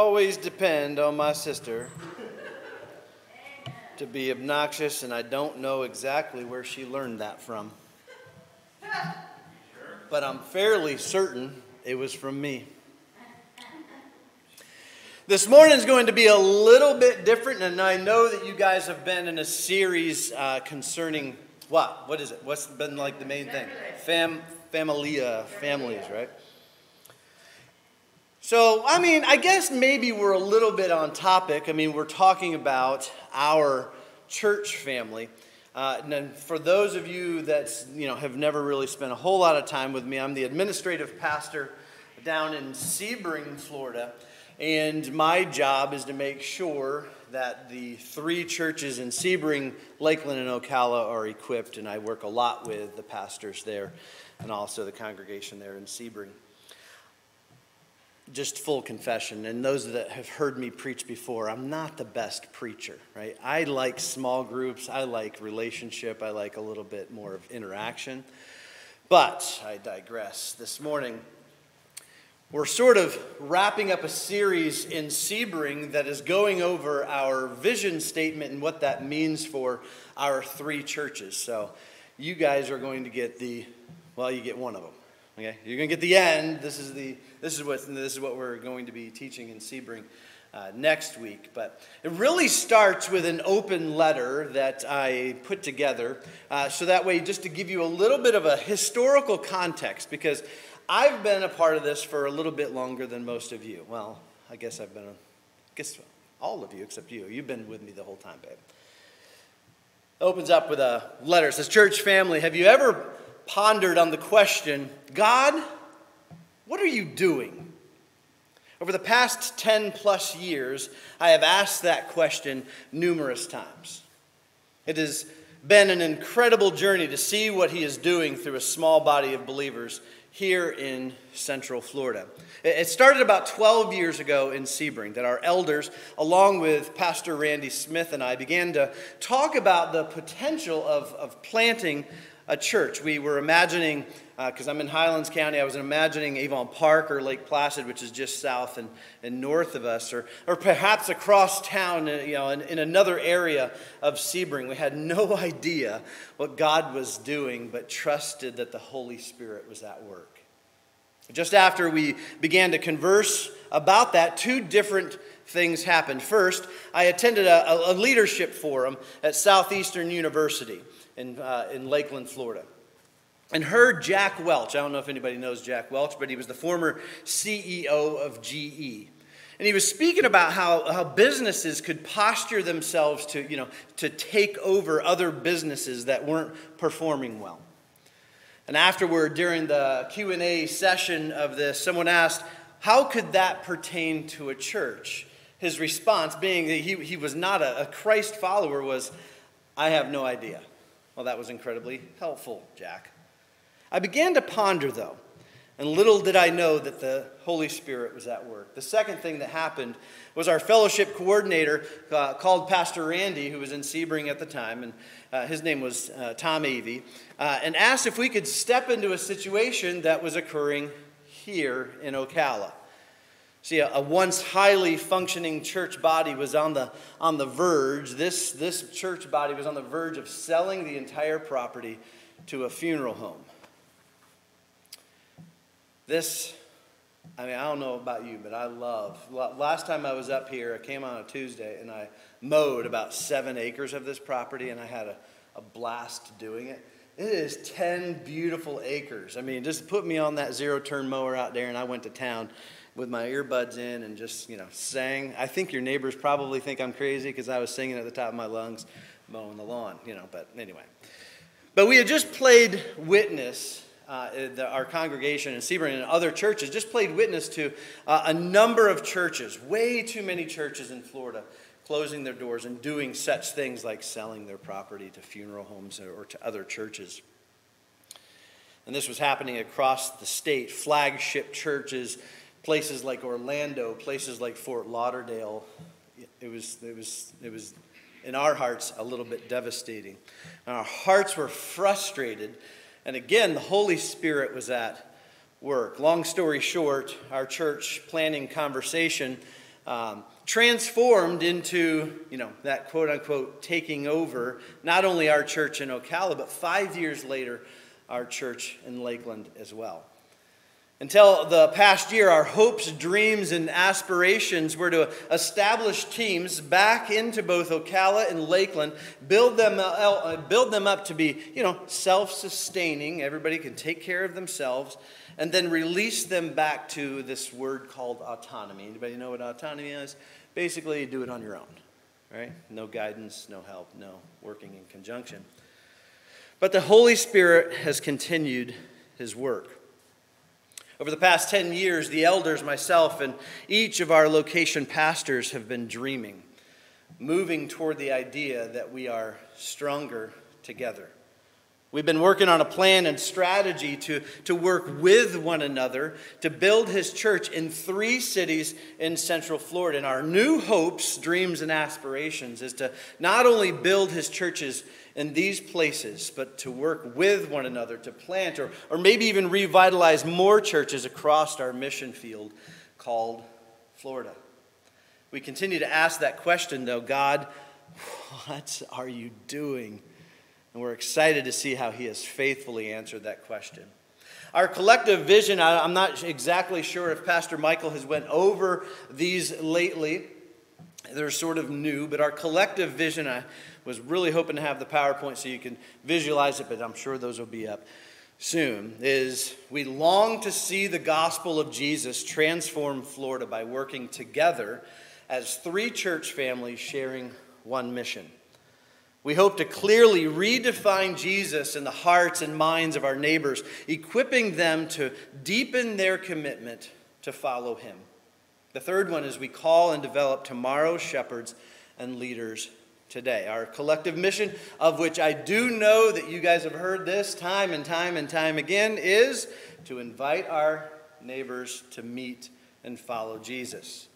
always depend on my sister to be obnoxious, and I don't know exactly where she learned that from. But I'm fairly certain it was from me. This morning is going to be a little bit different, and I know that you guys have been in a series uh, concerning what? What is it? What's been like the main thing? Fam, familia, families, right? So, I mean, I guess maybe we're a little bit on topic. I mean, we're talking about our church family. Uh, and for those of you that you know have never really spent a whole lot of time with me, I'm the administrative pastor down in Sebring, Florida. And my job is to make sure that the three churches in Sebring, Lakeland, and Ocala are equipped. And I work a lot with the pastors there and also the congregation there in Sebring. Just full confession, and those that have heard me preach before, I'm not the best preacher, right? I like small groups, I like relationship, I like a little bit more of interaction. But I digress. This morning, we're sort of wrapping up a series in Sebring that is going over our vision statement and what that means for our three churches. So you guys are going to get the, well, you get one of them. Okay, you're going to get the end. This is the this is what this is what we're going to be teaching in Sebring uh, next week. But it really starts with an open letter that I put together, uh, so that way, just to give you a little bit of a historical context, because I've been a part of this for a little bit longer than most of you. Well, I guess I've been, a, I guess all of you except you. You've been with me the whole time, babe. Opens up with a letter. It says, Church family, have you ever pondered on the question, God, what are you doing? Over the past 10 plus years, I have asked that question numerous times. It has been an incredible journey to see what He is doing through a small body of believers here in Central Florida. It started about 12 years ago in Sebring that our elders, along with Pastor Randy Smith and I, began to talk about the potential of, of planting a church. We were imagining, because uh, I'm in Highlands County, I was imagining Avon Park or Lake Placid, which is just south and, and north of us, or, or perhaps across town, uh, you know, in, in another area of Sebring. We had no idea what God was doing, but trusted that the Holy Spirit was at work. Just after we began to converse about that, two different things happened. First, I attended a, a leadership forum at Southeastern University in, uh, in Lakeland, Florida. And heard Jack Welch. I don't know if anybody knows Jack Welch, but he was the former CEO of GE. And he was speaking about how, how businesses could posture themselves to, you know, to take over other businesses that weren't performing well. And afterward, during the Q&A session of this, someone asked, how could that pertain to a church? His response, being that he, he was not a, a Christ follower, was, I have no idea. Well, that was incredibly helpful, Jack. I began to ponder, though, and little did I know that the Holy Spirit was at work. The second thing that happened was our fellowship coordinator uh, called Pastor Randy, who was in Sebring at the time, and uh, his name was uh, Tom Avey, uh, and asked if we could step into a situation that was occurring here in Ocala. See, a, a, once highly functioning church body was on the, on the verge, this, this church body was on the verge of selling the entire property to a funeral home. This, I mean, I don't know about you, but I love. Last time I was up here, I came on a Tuesday and I mowed about seven acres of this property and I had a, a blast doing it. It is 10 beautiful acres. I mean, just put me on that zero turn mower out there and I went to town with my earbuds in and just, you know, sang. I think your neighbors probably think I'm crazy because I was singing at the top of my lungs, mowing the lawn, you know, but anyway. But we had just played witness, uh, the, our congregation in Sebring and other churches just played witness to uh, a number of churches, way too many churches in Florida, closing their doors and doing such things like selling their property to funeral homes or to other churches. And this was happening across the state. Flagship churches places like Orlando, places like Fort Lauderdale, it was, it was, it was in our hearts a little bit devastating. And our hearts were frustrated. And again, the Holy Spirit was at work. Long story short, our church planning conversation um, transformed into, you know, that quote unquote taking over not only our church in Ocala, but five years later, our church in Lakeland as well. Until the past year, our hopes, dreams, and aspirations were to establish teams back into both Ocala and Lakeland, build them, uh, build them up to be, you know, self-sustaining. Everybody can take care of themselves, and then release them back to this word called autonomy. Anybody know what autonomy is? Basically, do it on your own, right? No guidance, no help, no working in conjunction. But the Holy Spirit has continued his work. Over the past 10 years, the elders, myself, and each of our location pastors have been dreaming, moving toward the idea that we are stronger together. We've been working on a plan and strategy to, to work with one another to build his church in three cities in Central Florida. And our new hopes, dreams, and aspirations is to not only build his churches in these places, but to work with one another to plant or, or maybe even revitalize more churches across our mission field called Florida. We continue to ask that question, though God, what are you doing? And we're excited to see how He has faithfully answered that question. Our collective vision, I'm not exactly sure if Pastor Michael has went over these lately. They're sort of new, but our collective vision, I was really hoping to have the PowerPoint so you can visualize it, but I'm sure those will be up soon. Is we long to see the gospel of Jesus transform Florida by working together as three church families sharing one mission. We hope to clearly redefine Jesus in the hearts and minds of our neighbors, equipping them to deepen their commitment to follow him. The third one is we call and develop tomorrow's shepherds and leaders today. Our collective mission, of which I do know that you guys have heard this time and time and time again, is to invite our neighbors to meet and follow Jesus.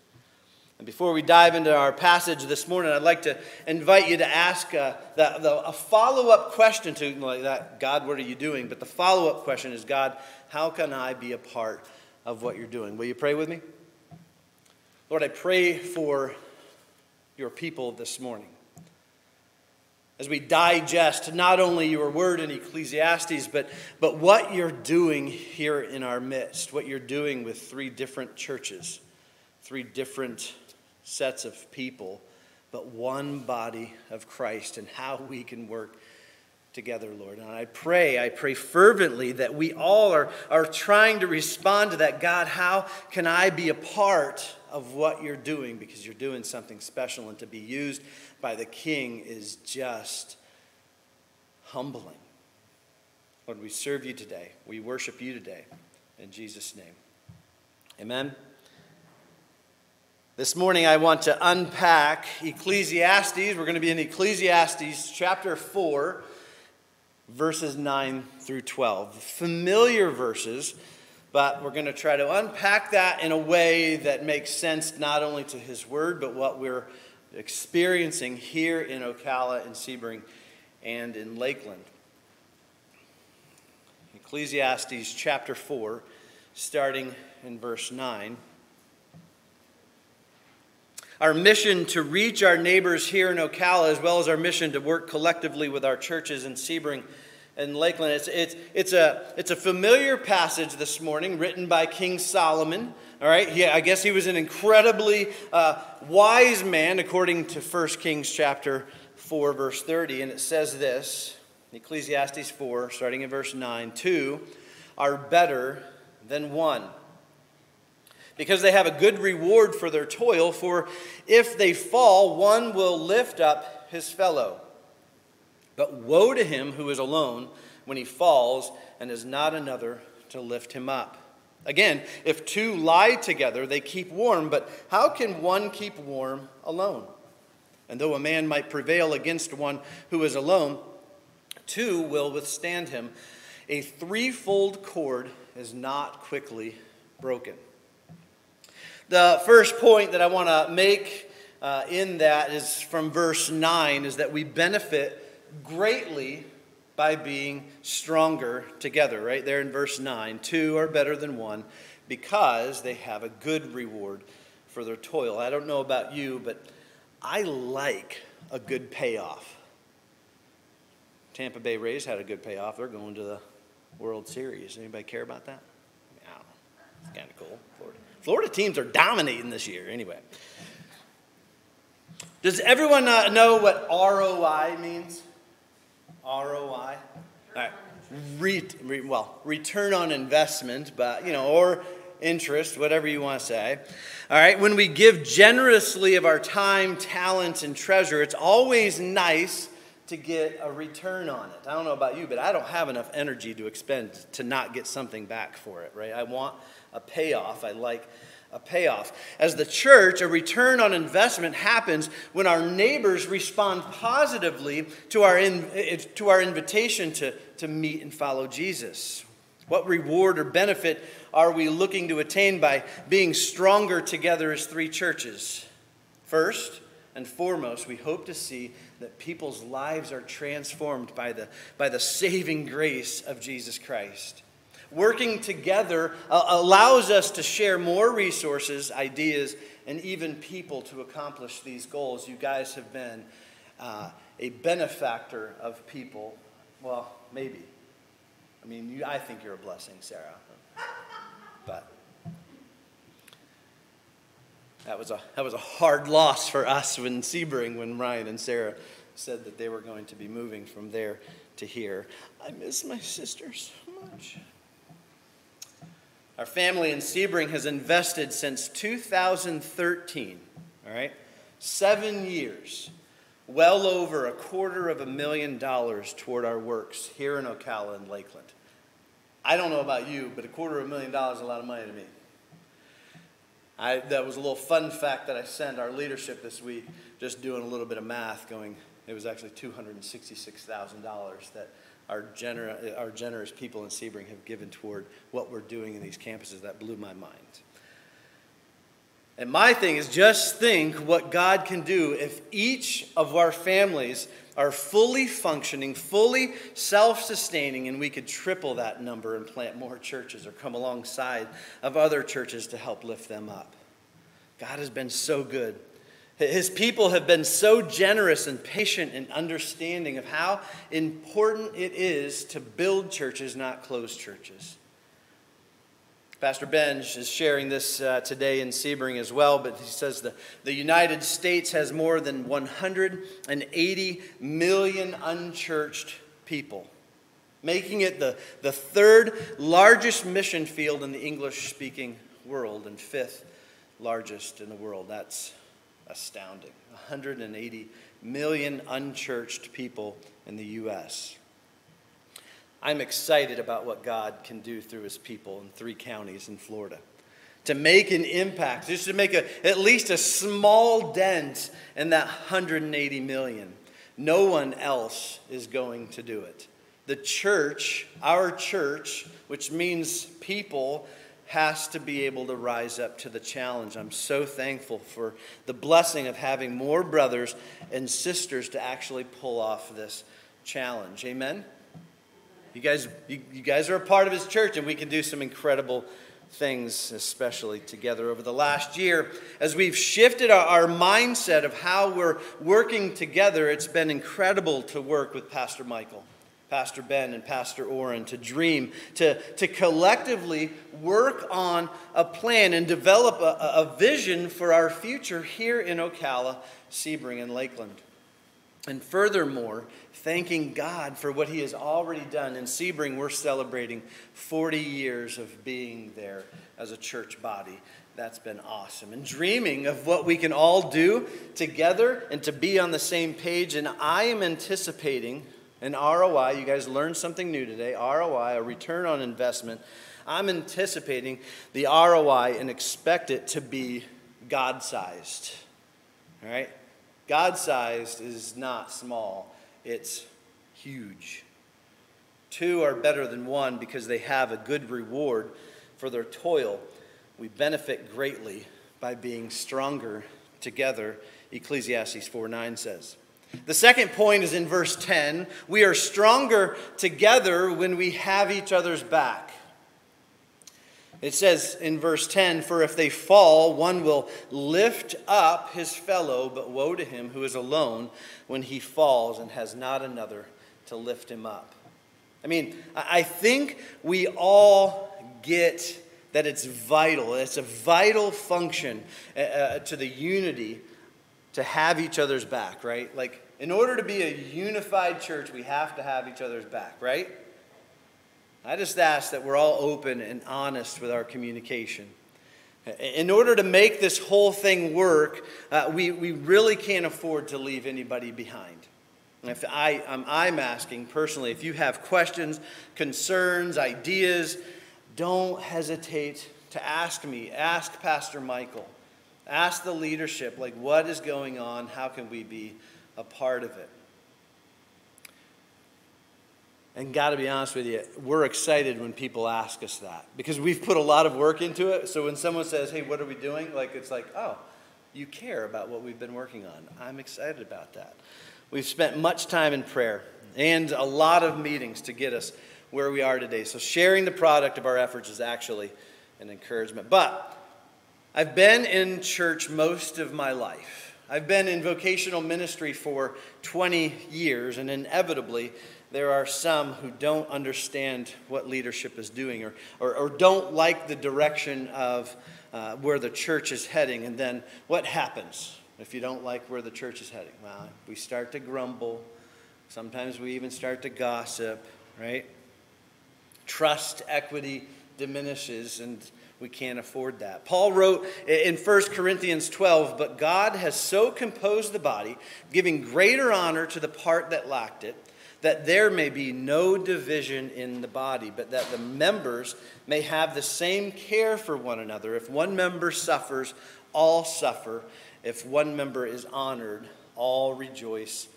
And before we dive into our passage this morning, I'd like to invite you to ask uh, the, the, a follow up question to like that God, what are you doing? But the follow up question is God, how can I be a part of what you're doing? Will you pray with me? Lord, I pray for your people this morning as we digest not only your word in Ecclesiastes, but, but what you're doing here in our midst, what you're doing with three different churches, three different sets of people, but one body of Christ, and how we can work together, Lord. And I pray, I pray fervently that we all are, are trying to respond to that. God, how can I be a part of what you're doing? Because you're doing something special, and to be used by the King is just humbling. Lord, we serve you today. We worship you today. In Jesus' name. Amen. This morning, I want to unpack Ecclesiastes. We're going to be in Ecclesiastes chapter 4, verses 9 through 12. Familiar verses, but we're going to try to unpack that in a way that makes sense not only to his word, but what we're experiencing here in Ocala, in Sebring, and in Lakeland. Ecclesiastes chapter 4, starting in verse 9. Our mission to reach our neighbors here in Ocala, as well as our mission to work collectively with our churches in Sebring and Lakeland. It's, it's, it's, a, it's a familiar passage this morning written by King Solomon. All right, yeah, I guess he was an incredibly uh, wise man, according to 1 Kings chapter 4, verse 30. And it says this Ecclesiastes 4, starting in verse 9 Two are better than one because they have a good reward for their toil. For if they fall, one will lift up his fellow. But woe to him who is alone when he falls and is not another to lift him up. Again, if two lie together, they keep warm, but how can one keep warm alone? And though a man might prevail against one who is alone, two will withstand him. A threefold cord is not quickly broken. The first point that I want to make uh, in that is from verse 9 is that we benefit greatly by being stronger together, right there in verse 9. Two are better than one because they have a good reward for their toil. I don't know about you, but I like a good payoff. Tampa Bay Rays had a good payoff. They're going to the World Series. Anybody care about that? Yeah, it's kind of cool. Florida. Florida teams are dominating this year, anyway. Does everyone uh, know what ROI means? ROI? All right. Re, re, well, return on investment, but, you know, or interest, whatever you want to say. All right, when we give generously of our time, talents, and treasure, it's always nice to get a return on it. I don't know about you, but I don't have enough energy to expend to not get something back for it, right? I want a payoff. I like a payoff. As the church, a return on investment happens when our neighbors respond positively to our, in, eh, to our invitation to, to meet and follow Jesus. What reward or benefit are we looking to attain by being stronger together as three churches? First and foremost, we hope to see that people's lives are transformed by the, by the saving grace of Jesus Christ working together uh, allows us to share more resources, ideas, and even people to accomplish these goals. You guys have been uh, a benefactor of people. Well, maybe. I mean, you, I think you're a blessing, Sarah. But that was a that was a hard loss for us when Sebring, when Ryan and Sarah said that they were going to be moving from there to here. I miss my sister so much. Our family in Sebring has invested since 2013, all right? Seven years, well over a quarter of a million dollars toward our works here in Ocala and Lakeland. I don't know about you, but a quarter of a million dollars is a lot of money to me. I, that was a little fun fact that I sent our leadership this week, just doing a little bit of math, going, it was actually $266,000 that our, gener- our generous people in Sebring have given toward what we're doing in these campuses. That blew my mind. And my thing is just think what God can do if each of our families are fully functioning, fully self sustaining, and we could triple that number and plant more churches or come alongside of other churches to help lift them up. God has been so good. His people have been so generous and patient and understanding of how important it is to build churches, not close churches. Pastor Benj is sharing this uh, today in Sebring as well, but he says the, the United States has more than 180 million unchurched people, making it the, the third largest mission field in the English speaking world and fifth largest in the world. That's astounding 180 million unchurched people in the U.S. I'm excited about what God can do through his people in three counties in Florida. To make an impact, just to make a, at least a small dent in that 180 million. No one else is going to do it. The church, our church, which means people, has to be able to rise up to the challenge. I'm so thankful for the blessing of having more brothers and sisters to actually pull off this challenge. Amen? You guys, you, you guys are a part of his church, and we can do some incredible things, especially together over the last year. As we've shifted our, our, mindset of how we're working together, it's been incredible to work with Pastor Michael. Pastor Ben and Pastor Oren to dream, to, to collectively work on a plan and develop a, a vision for our future here in Ocala, Sebring, and Lakeland. And furthermore, thanking God for what He has already done. In Sebring, we're celebrating 40 years of being there as a church body. That's been awesome. And dreaming of what we can all do together and to be on the same page. And I am anticipating an ROI. You guys learned something new today ROI, a return on investment. I'm anticipating the ROI and expect it to be God sized. All right? God sized is not small, it's huge. Two are better than one because they have a good reward for their toil. We benefit greatly by being stronger together, Ecclesiastes 4 9 says. The second point is in verse 10 we are stronger together when we have each other's back. It says in verse 10 For if they fall, one will lift up his fellow, but woe to him who is alone when he falls and has not another to lift him up. I mean, I think we all get that it's vital. It's a vital function uh, uh, to the unity to have each other's back, right? Like, in order to be a unified church, we have to have each other's back, right? I just ask that we're all open and honest with our communication. In order to make this whole thing work, uh, we, we really can't afford to leave anybody behind. If I, I'm, I'm asking personally, if you have questions, concerns, ideas, don't hesitate to ask me. Ask Pastor Michael. Ask the leadership, like, what is going on? How can we be a part of it? And got to be honest with you, we're excited when people ask us that because we've put a lot of work into it. So when someone says, hey, what are we doing? Like, it's like, oh, you care about what we've been working on. I'm excited about that. We've spent much time in prayer and a lot of meetings to get us where we are today. So sharing the product of our efforts is actually an encouragement. But I've been in church most of my life. I've been in vocational ministry for 20 years, and inevitably, there are some who don't understand what leadership is doing or, or, or don't like the direction of uh, where the church is heading. And then what happens if you don't like where the church is heading? Well, we start to grumble. Sometimes we even start to gossip, right? Trust, equity diminishes, and we can't afford that. Paul wrote in 1 Corinthians 12, But God has so composed the body, giving greater honor to the part that lacked it that there may be no division in the body, but that the members may have the same care for one another. If one member suffers, all suffer. If one member is honored, all rejoice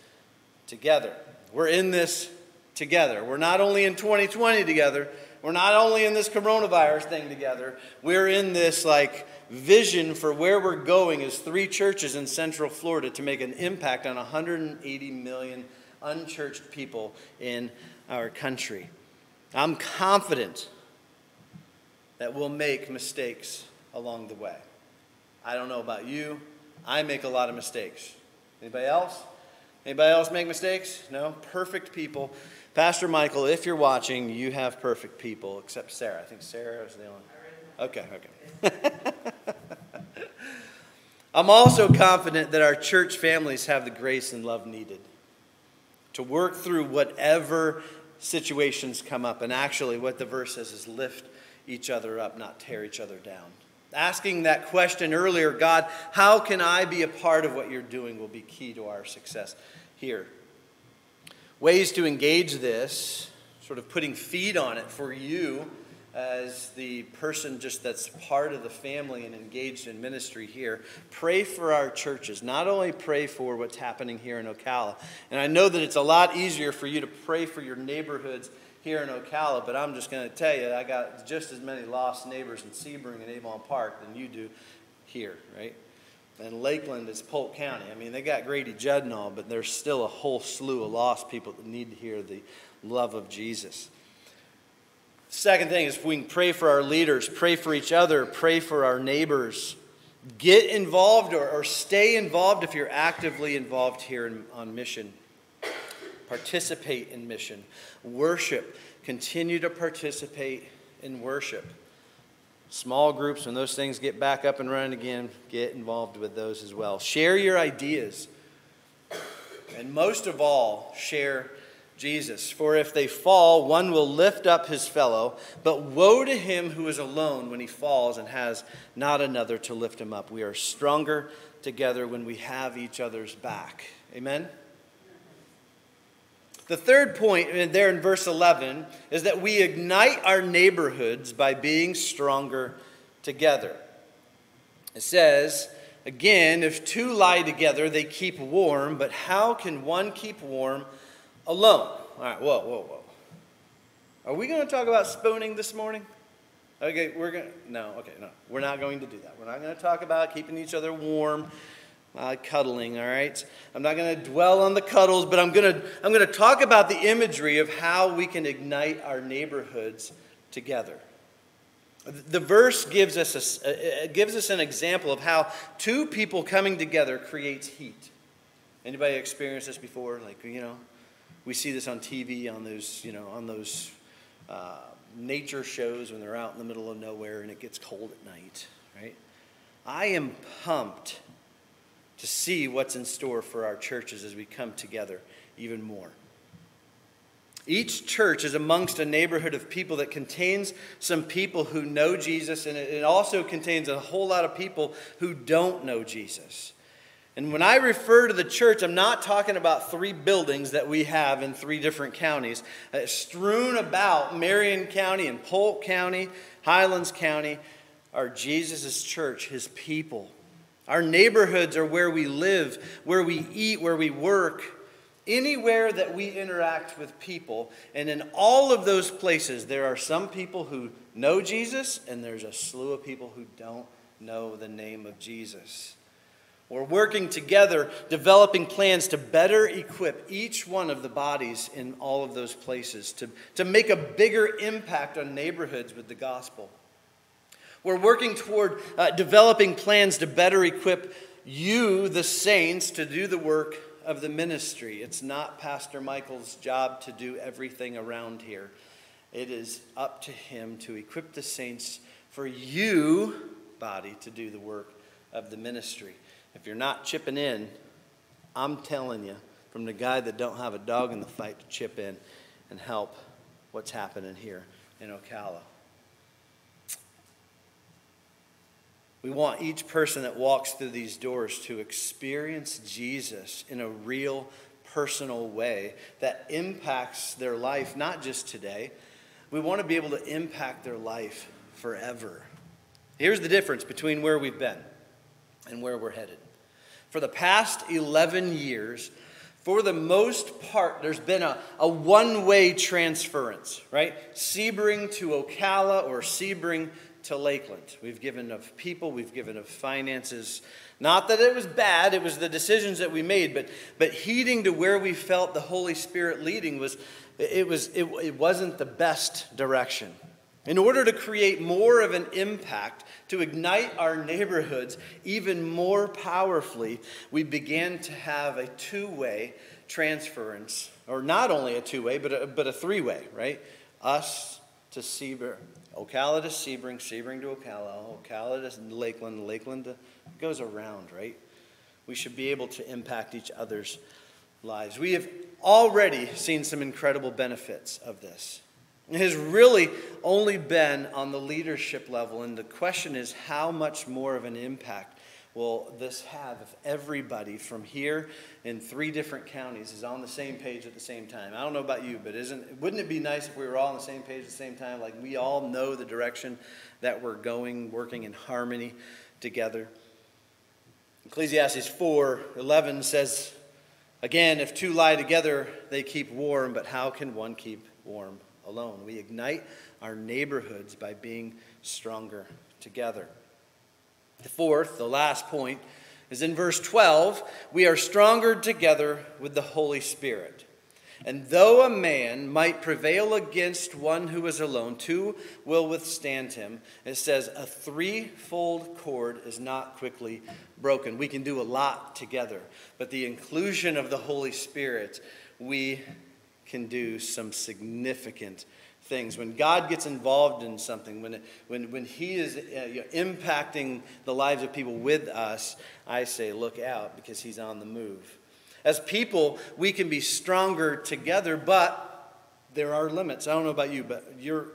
together. We're in this together. We're not only in 2020 together, we're not only in this coronavirus thing together, we're in this like vision for where we're going as three churches in Central Florida to make an impact on 180 million unchurched people in our country. I'm confident that we'll make mistakes along the way. I don't know about you. I make a lot of mistakes. Anybody else? Anybody else make mistakes? No? Perfect people. Pastor Michael, if you're watching, you have perfect people, except Sarah. I think Sarah is the only. One. Okay, okay. I'm also confident that our church families have the grace and love needed to work through whatever situations come up. And actually, what the verse says is lift each other up, not tear each other down. Asking that question earlier, God, how can I be a part of what you're doing, will be key to our success here. Ways to engage this, sort of putting feet on it for you as the person just that's part of the family and engaged in ministry here, pray for our churches. Not only pray for what's happening here in Ocala, and I know that it's a lot easier for you to pray for your neighborhoods here in Ocala, but I'm just going to tell you, I got just as many lost neighbors in Sebring and Avon Park than you do here, right? And Lakeland is Polk County. I mean, they got Grady Judd and all, but there's still a whole slew of lost people that need to hear the love of Jesus. Second thing is if we can pray for our leaders, pray for each other, pray for our neighbors. Get involved or, or stay involved if you're actively involved here in, on mission. Participate in mission. Worship. Continue to participate in worship. Small groups, when those things get back up and running again, get involved with those as well. Share your ideas. And most of all, share Jesus. For if they fall, one will lift up his fellow, but woe to him who is alone when he falls and has not another to lift him up. We are stronger together when we have each other's back. Amen? The third point there in verse 11 is that we ignite our neighborhoods by being stronger together. It says, again, if two lie together, they keep warm, but how can one keep warm? alone. All right, whoa, whoa, whoa. Are we going to talk about spooning this morning? Okay, we're going to, no, okay, no. We're not going to do that. We're not going to talk about keeping each other warm, uh, cuddling, all right? I'm not going to dwell on the cuddles, but I'm going to, I'm going to talk about the imagery of how we can ignite our neighborhoods together. The verse gives us, a, gives us an example of how two people coming together creates heat. Anybody experienced this before? Like, you know, we see this on TV, on those, you know, on those uh, nature shows when they're out in the middle of nowhere and it gets cold at night, right? I am pumped to see what's in store for our churches as we come together even more. Each church is amongst a neighborhood of people that contains some people who know Jesus, and it also contains a whole lot of people who don't know Jesus. And when I refer to the church, I'm not talking about three buildings that we have in three different counties, uh, strewn about Marion County and Polk County, Highlands County, are Jesus' church, his people. Our neighborhoods are where we live, where we eat, where we work, anywhere that we interact with people. And in all of those places, there are some people who know Jesus, and there's a slew of people who don't know the name of Jesus. We're working together, developing plans to better equip each one of the bodies in all of those places, to, to make a bigger impact on neighborhoods with the gospel. We're working toward uh, developing plans to better equip you, the saints, to do the work of the ministry. It's not Pastor Michael's job to do everything around here. It is up to him to equip the saints for you, body, to do the work of the ministry. If you're not chipping in, I'm telling you, from the guy that don't have a dog in the fight to chip in and help what's happening here in Ocala. We want each person that walks through these doors to experience Jesus in a real, personal way that impacts their life, not just today. We want to be able to impact their life forever. Here's the difference between where we've been and where we're headed. For the past 11 years, for the most part, there's been a, a one way transference, right? Sebring to Ocala or Sebring to Lakeland. We've given of people, we've given of finances. Not that it was bad, it was the decisions that we made, but, but heeding to where we felt the Holy Spirit leading was it, was, it, it wasn't the best direction. In order to create more of an impact, to ignite our neighborhoods even more powerfully, we began to have a two way transference, or not only a two way, but a, but a three way, right? Us to Sebring, Ocala to Sebring, Sebring to Ocala, Ocala to Lakeland, Lakeland to, goes around, right? We should be able to impact each other's lives. We have already seen some incredible benefits of this. It has really only been on the leadership level, and the question is how much more of an impact will this have if everybody from here in three different counties is on the same page at the same time? I don't know about you, but isn't wouldn't it be nice if we were all on the same page at the same time? Like we all know the direction that we're going, working in harmony together. Ecclesiastes 4 11 says, Again, if two lie together, they keep warm, but how can one keep warm alone? We ignite our neighborhoods by being stronger together. The fourth, the last point, is in verse 12 we are stronger together with the Holy Spirit. And though a man might prevail against one who is alone, two will withstand him. It says, a threefold cord is not quickly broken. We can do a lot together, but the inclusion of the Holy Spirit, we can do some significant things. When God gets involved in something, when, when, when He is uh, you know, impacting the lives of people with us, I say, look out because He's on the move. As people, we can be stronger together, but there are limits. I don't know about you, but you're,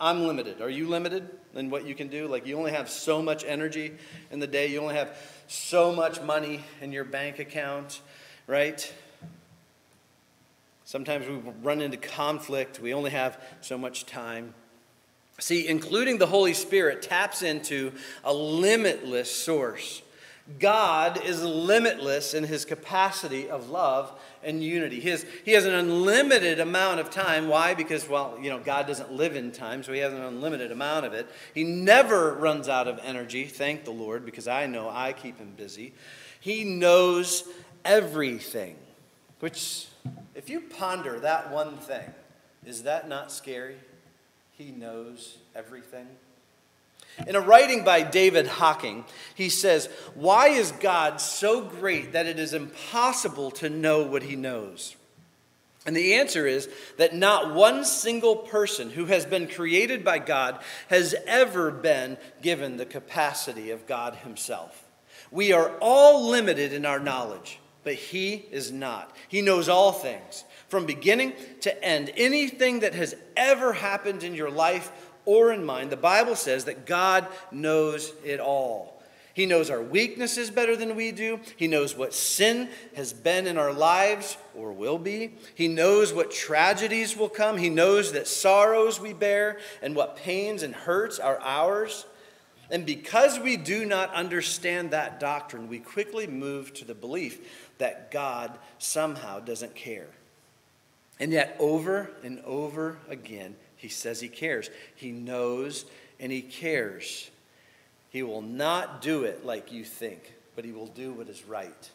I'm limited. Are you limited in what you can do? Like, you only have so much energy in the day, you only have so much money in your bank account, right? Sometimes we run into conflict. We only have so much time. See, including the Holy Spirit taps into a limitless source. God is limitless in his capacity of love and unity. He has, he has an unlimited amount of time. Why? Because, well, you know, God doesn't live in time, so he has an unlimited amount of it. He never runs out of energy, thank the Lord, because I know I keep him busy. He knows everything, which if you ponder that one thing, is that not scary? He knows everything. In a writing by David Hocking, he says, Why is God so great that it is impossible to know what he knows? And the answer is that not one single person who has been created by God has ever been given the capacity of God himself. We are all limited in our knowledge, but he is not. He knows all things from beginning to end. Anything that has ever happened in your life or in mine, the Bible says that God knows it all. He knows our weaknesses better than we do. He knows what sin has been in our lives or will be. He knows what tragedies will come. He knows that sorrows we bear and what pains and hurts are ours. And because we do not understand that doctrine, we quickly move to the belief that God somehow doesn't care. And yet, over and over again, he says he cares. He knows and he cares. He will not do it like you think, but he will do what is right.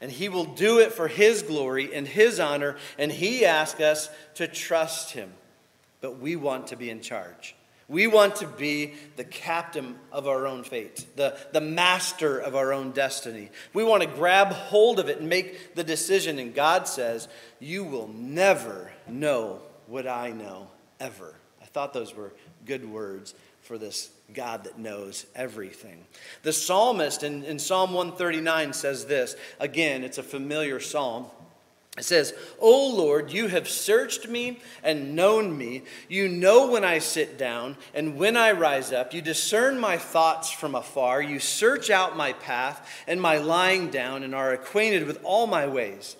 And he will do it for his glory and his honor, and he asks us to trust him. But we want to be in charge. We want to be the captain of our own fate, the, the master of our own destiny. We want to grab hold of it and make the decision. And God says, You will never know what I know ever. I thought those were good words for this God that knows everything. The psalmist in, in Psalm 139 says this. Again, it's a familiar psalm. It says, O Lord, you have searched me and known me. You know when I sit down and when I rise up. You discern my thoughts from afar. You search out my path and my lying down and are acquainted with all my ways.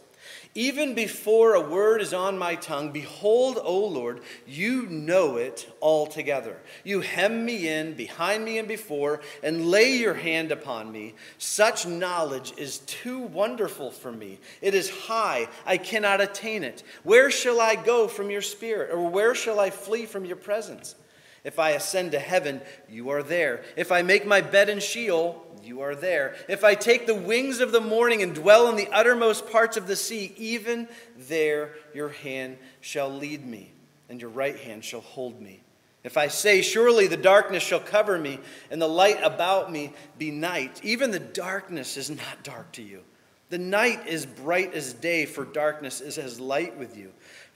Even before a word is on my tongue, behold, O Lord, you know it altogether. You hem me in, behind me and before, and lay your hand upon me. Such knowledge is too wonderful for me. It is high, I cannot attain it. Where shall I go from your spirit, or where shall I flee from your presence? If I ascend to heaven, you are there. If I make my bed in Sheol, you are there. If I take the wings of the morning and dwell in the uttermost parts of the sea, even there your hand shall lead me, and your right hand shall hold me. If I say, Surely the darkness shall cover me, and the light about me be night, even the darkness is not dark to you. The night is bright as day, for darkness is as light with you.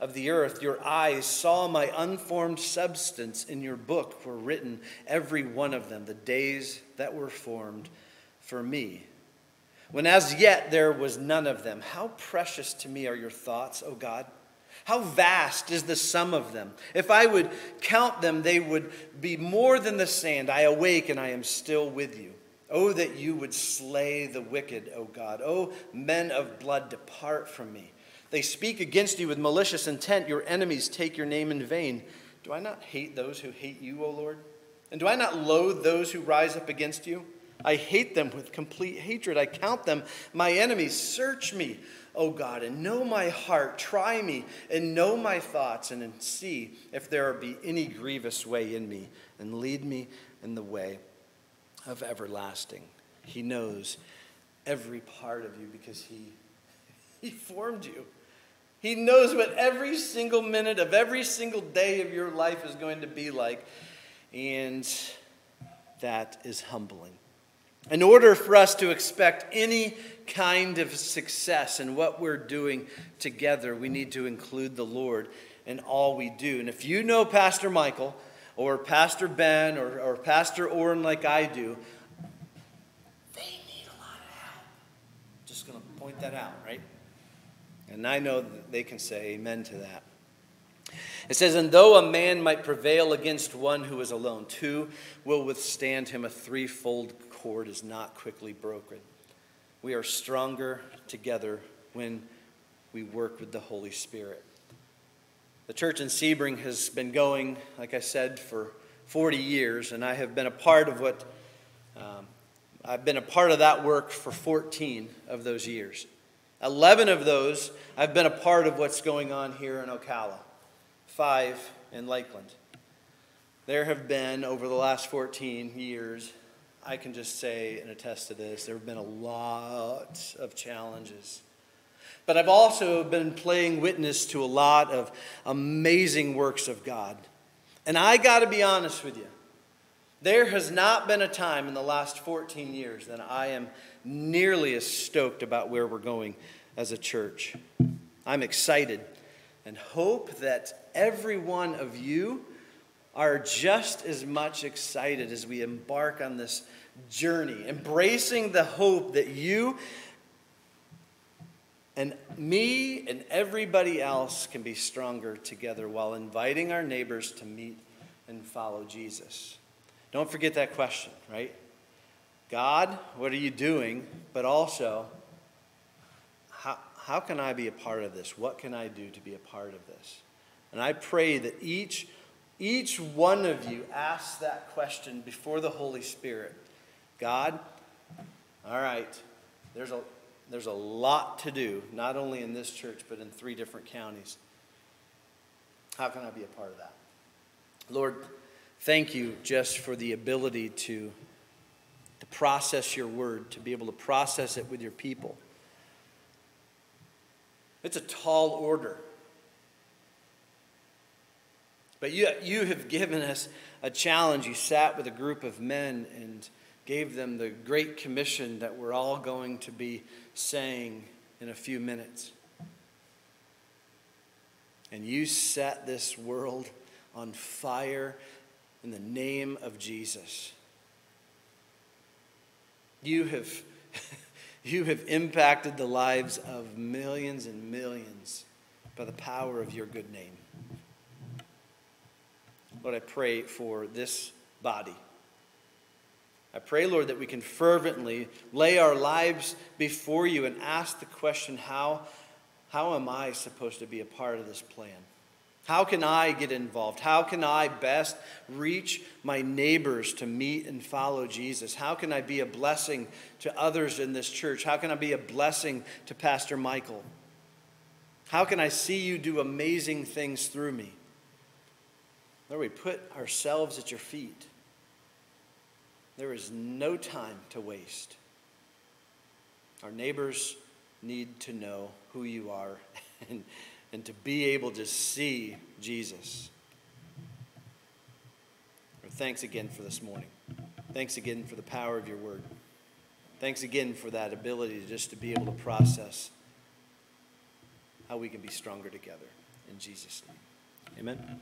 of the earth, your eyes saw my unformed substance in your book were written, every one of them, the days that were formed for me. When as yet there was none of them, how precious to me are your thoughts, O God. How vast is the sum of them? If I would count them, they would be more than the sand. I awake and I am still with you. Oh, that you would slay the wicked, O God. O men of blood, depart from me. They speak against you with malicious intent. Your enemies take your name in vain. Do I not hate those who hate you, O Lord? And do I not loathe those who rise up against you? I hate them with complete hatred. I count them my enemies. Search me, O God, and know my heart. Try me and know my thoughts, and see if there be any grievous way in me, and lead me in the way of everlasting. He knows every part of you because he, he formed you. He knows what every single minute of every single day of your life is going to be like. And that is humbling. In order for us to expect any kind of success in what we're doing together, we need to include the Lord in all we do. And if you know Pastor Michael or Pastor Ben or, or Pastor Orrin like I do, they need a lot of help. Just going to point that out, right? And I know that they can say amen to that. It says, And though a man might prevail against one who is alone, two will withstand him. A threefold cord is not quickly broken. We are stronger together when we work with the Holy Spirit. The church in Sebring has been going, like I said, for 40 years, and I have been a part of what um, I've been a part of that work for 14 of those years. 11 of those, I've been a part of what's going on here in Ocala, five in Lakeland. There have been, over the last 14 years, I can just say and attest to this, there have been a lot of challenges. But I've also been playing witness to a lot of amazing works of God. And I got to be honest with you. There has not been a time in the last 14 years that I am nearly as stoked about where we're going as a church. I'm excited and hope that every one of you are just as much excited as we embark on this journey, embracing the hope that you and me and everybody else can be stronger together while inviting our neighbors to meet and follow Jesus. Don't forget that question, right? God, what are you doing? But also, how, how can I be a part of this? What can I do to be a part of this? And I pray that each, each one of you asks that question before the Holy Spirit. God, all right, there's a, there's a lot to do, not only in this church, but in three different counties. How can I be a part of that? Lord, thank you just for the ability to, to process your word, to be able to process it with your people. It's a tall order. But you, you have given us a challenge. You sat with a group of men and gave them the great commission that we're all going to be saying in a few minutes. And you set this world on fire in the name of Jesus. You have, you have impacted the lives of millions and millions by the power of your good name. Lord, I pray for this body. I pray, Lord, that we can fervently lay our lives before you and ask the question how, how am I supposed to be a part of this plan? How can I get involved? How can I best reach my neighbors to meet and follow Jesus? How can I be a blessing to others in this church? How can I be a blessing to Pastor Michael? How can I see you do amazing things through me? Lord, we put ourselves at your feet. There is no time to waste. Our neighbors need to know who you are and, and to be able to see Jesus. Lord, thanks again for this morning. Thanks again for the power of your word. Thanks again for that ability just to be able to process how we can be stronger together. In Jesus' name. Amen.